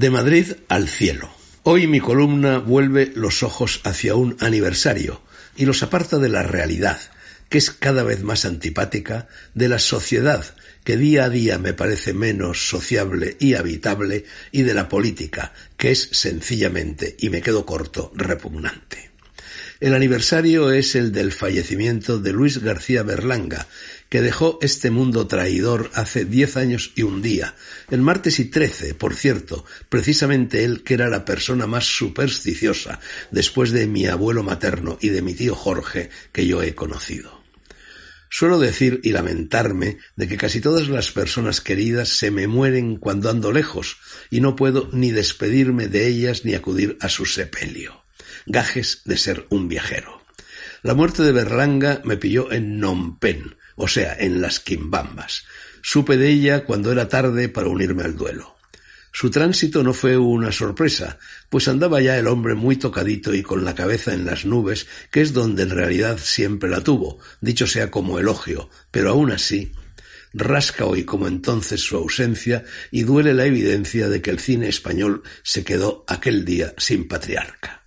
De Madrid al cielo. Hoy mi columna vuelve los ojos hacia un aniversario y los aparta de la realidad, que es cada vez más antipática, de la sociedad, que día a día me parece menos sociable y habitable, y de la política, que es sencillamente, y me quedo corto, repugnante. El aniversario es el del fallecimiento de Luis García Berlanga, que dejó este mundo traidor hace diez años y un día, el martes y trece, por cierto, precisamente él que era la persona más supersticiosa, después de mi abuelo materno y de mi tío Jorge, que yo he conocido. Suelo decir y lamentarme de que casi todas las personas queridas se me mueren cuando ando lejos, y no puedo ni despedirme de ellas ni acudir a su sepelio gajes de ser un viajero. La muerte de Berlanga me pilló en Nompen, o sea, en las Quimbambas. Supe de ella cuando era tarde para unirme al duelo. Su tránsito no fue una sorpresa, pues andaba ya el hombre muy tocadito y con la cabeza en las nubes, que es donde en realidad siempre la tuvo, dicho sea como elogio, pero aún así rasca hoy como entonces su ausencia y duele la evidencia de que el cine español se quedó aquel día sin patriarca.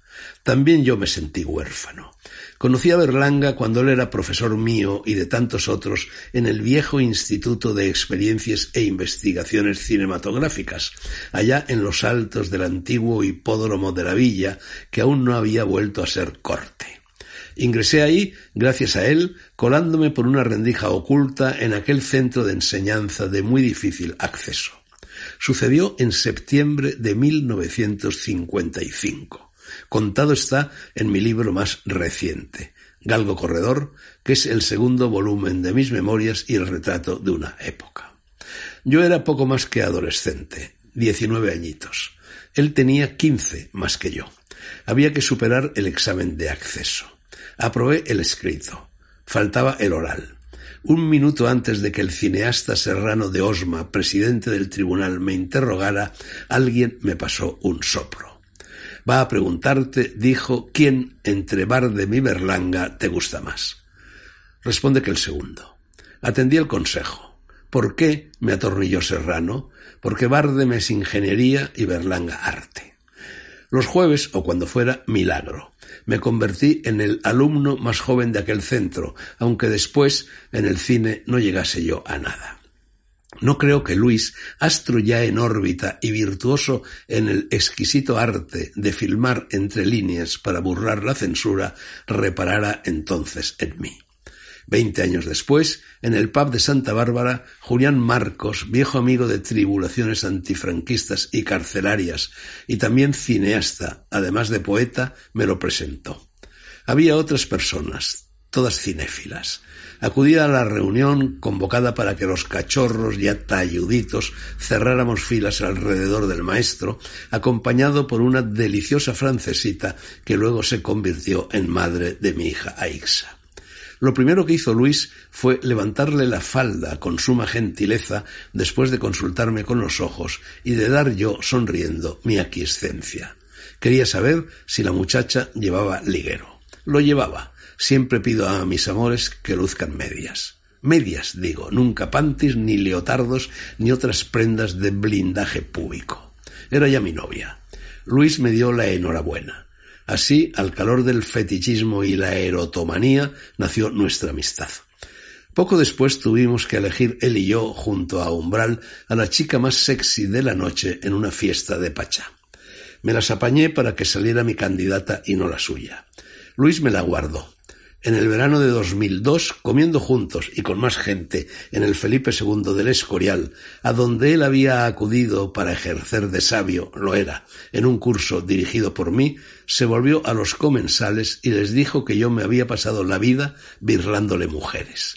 También yo me sentí huérfano. Conocí a Berlanga cuando él era profesor mío y de tantos otros en el viejo Instituto de Experiencias e Investigaciones Cinematográficas, allá en los altos del antiguo hipódromo de la villa, que aún no había vuelto a ser corte. Ingresé ahí, gracias a él, colándome por una rendija oculta en aquel centro de enseñanza de muy difícil acceso. Sucedió en septiembre de 1955. Contado está en mi libro más reciente, Galgo Corredor, que es el segundo volumen de mis memorias y el retrato de una época. Yo era poco más que adolescente, diecinueve añitos. Él tenía quince más que yo. Había que superar el examen de acceso. Aprobé el escrito. Faltaba el oral. Un minuto antes de que el cineasta serrano de Osma, presidente del tribunal, me interrogara, alguien me pasó un soplo. Va a preguntarte, dijo, quién entre Bardem y Berlanga te gusta más. Responde que el segundo. Atendí el consejo. ¿Por qué? me atornilló Serrano. Porque Bardem es ingeniería y Berlanga arte. Los jueves, o cuando fuera, milagro. Me convertí en el alumno más joven de aquel centro, aunque después en el cine no llegase yo a nada. No creo que Luis, astro ya en órbita y virtuoso en el exquisito arte de filmar entre líneas para burlar la censura, reparara entonces en mí. Veinte años después, en el pub de Santa Bárbara, Julián Marcos, viejo amigo de tribulaciones antifranquistas y carcelarias, y también cineasta, además de poeta, me lo presentó. Había otras personas, todas cinéfilas. Acudía a la reunión convocada para que los cachorros ya talluditos cerráramos filas alrededor del maestro, acompañado por una deliciosa francesita que luego se convirtió en madre de mi hija Aixa. Lo primero que hizo Luis fue levantarle la falda con suma gentileza después de consultarme con los ojos y de dar yo, sonriendo, mi aquiescencia. Quería saber si la muchacha llevaba liguero. Lo llevaba, Siempre pido a mis amores que luzcan medias. Medias, digo, nunca pantis, ni leotardos, ni otras prendas de blindaje público. Era ya mi novia. Luis me dio la enhorabuena. Así, al calor del fetichismo y la erotomanía, nació nuestra amistad. Poco después tuvimos que elegir él y yo, junto a Umbral, a la chica más sexy de la noche en una fiesta de Pacha. Me las apañé para que saliera mi candidata y no la suya. Luis me la guardó en el verano de 2002, comiendo juntos y con más gente en el Felipe II del Escorial, a donde él había acudido para ejercer de sabio, lo era, en un curso dirigido por mí, se volvió a los comensales y les dijo que yo me había pasado la vida birlándole mujeres.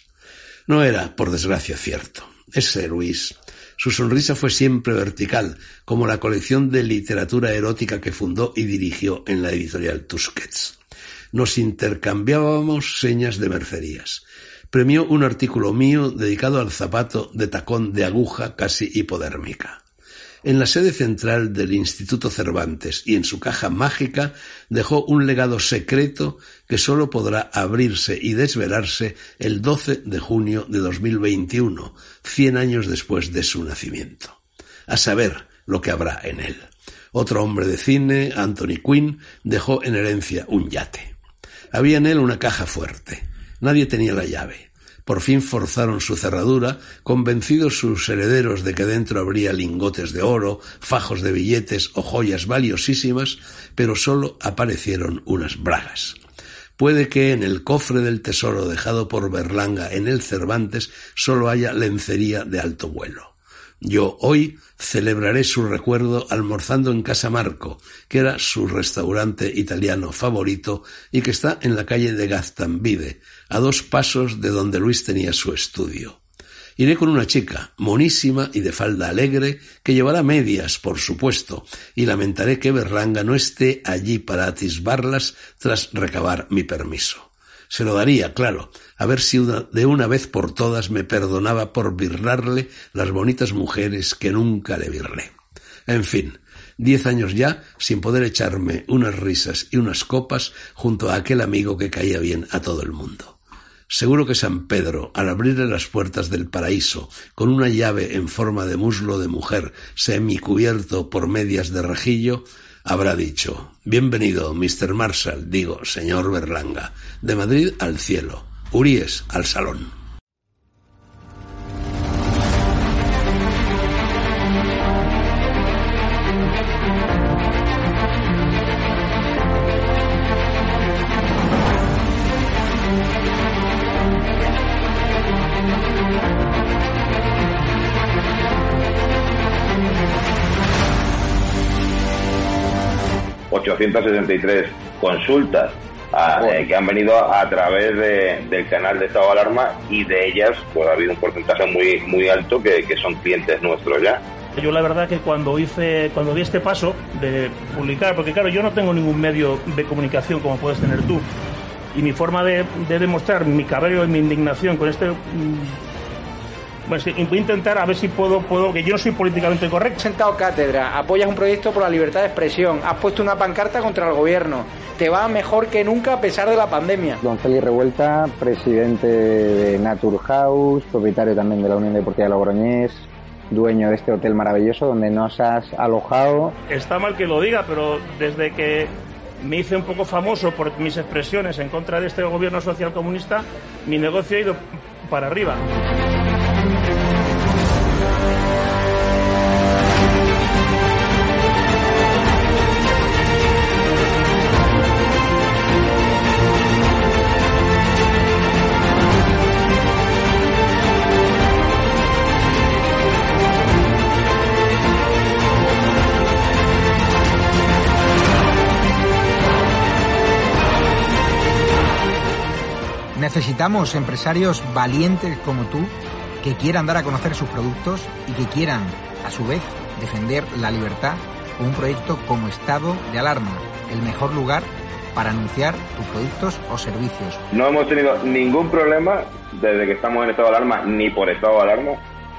No era, por desgracia, cierto. Ese Luis. Su sonrisa fue siempre vertical, como la colección de literatura erótica que fundó y dirigió en la editorial Tusquets nos intercambiábamos señas de mercerías. Premió un artículo mío dedicado al zapato de tacón de aguja casi hipodérmica. En la sede central del Instituto Cervantes y en su caja mágica dejó un legado secreto que sólo podrá abrirse y desvelarse el 12 de junio de 2021, cien años después de su nacimiento. A saber lo que habrá en él. Otro hombre de cine, Anthony Quinn, dejó en herencia un yate. Había en él una caja fuerte. Nadie tenía la llave. Por fin forzaron su cerradura, convencidos sus herederos de que dentro habría lingotes de oro, fajos de billetes o joyas valiosísimas, pero sólo aparecieron unas bragas. Puede que en el cofre del tesoro dejado por Berlanga en el Cervantes sólo haya lencería de alto vuelo. Yo hoy celebraré su recuerdo almorzando en Casa Marco, que era su restaurante italiano favorito y que está en la calle de Gaztambide, a dos pasos de donde Luis tenía su estudio. Iré con una chica, monísima y de falda alegre, que llevará medias, por supuesto, y lamentaré que Berlanga no esté allí para atisbarlas tras recabar mi permiso. Se lo daría, claro, a ver si de una vez por todas me perdonaba por birlarle las bonitas mujeres que nunca le birlé. En fin, diez años ya sin poder echarme unas risas y unas copas junto a aquel amigo que caía bien a todo el mundo. Seguro que San Pedro, al abrirle las puertas del paraíso con una llave en forma de muslo de mujer semicubierto por medias de rejillo, habrá dicho Bienvenido, Mr. Marshall, digo, señor Berlanga, de Madrid al cielo, Uríes al salón. 863 consultas eh, que han venido a, través del canal de estado de alarma y de ellas pues ha habido un porcentaje muy muy alto que, son clientes nuestros ya. Yo la verdad que cuando hice, cuando di este paso de publicar, porque claro, yo no tengo ningún medio de comunicación como puedes tener tú, y mi forma de, de demostrar mi cabreo y mi indignación con este mm, bueno, sí, voy a intentar a ver si puedo, puedo, que yo no soy políticamente correcto. Has sentado cátedra, apoyas un proyecto por la libertad de expresión, has puesto una pancarta contra el gobierno, te va mejor que nunca a pesar de la pandemia. Don Félix Revuelta, presidente de Naturhaus, propietario también de la Unión Deportiva de Logroñés, dueño de este hotel maravilloso donde nos has alojado. Está mal que lo diga, pero desde que me hice un poco famoso por mis expresiones en contra de este gobierno social comunista, mi negocio ha ido para arriba. Necesitamos empresarios valientes como tú que quieran dar a conocer sus productos y que quieran, a su vez, defender la libertad con un proyecto como estado de alarma, el mejor lugar para anunciar tus productos o servicios. No hemos tenido ningún problema desde que estamos en estado de alarma, ni por estado de alarma,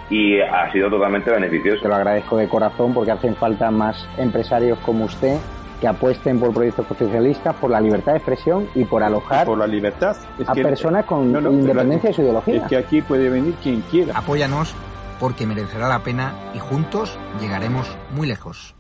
y ha sido totalmente beneficioso. Te lo agradezco de corazón porque hacen falta más empresarios como usted que apuesten por proyectos constitucionalistas, por la libertad de expresión y por alojar por la libertad. a personas con independencia de su ideología. Es que aquí puede venir quien quiera. Apóyanos porque merecerá la pena y juntos llegaremos muy lejos.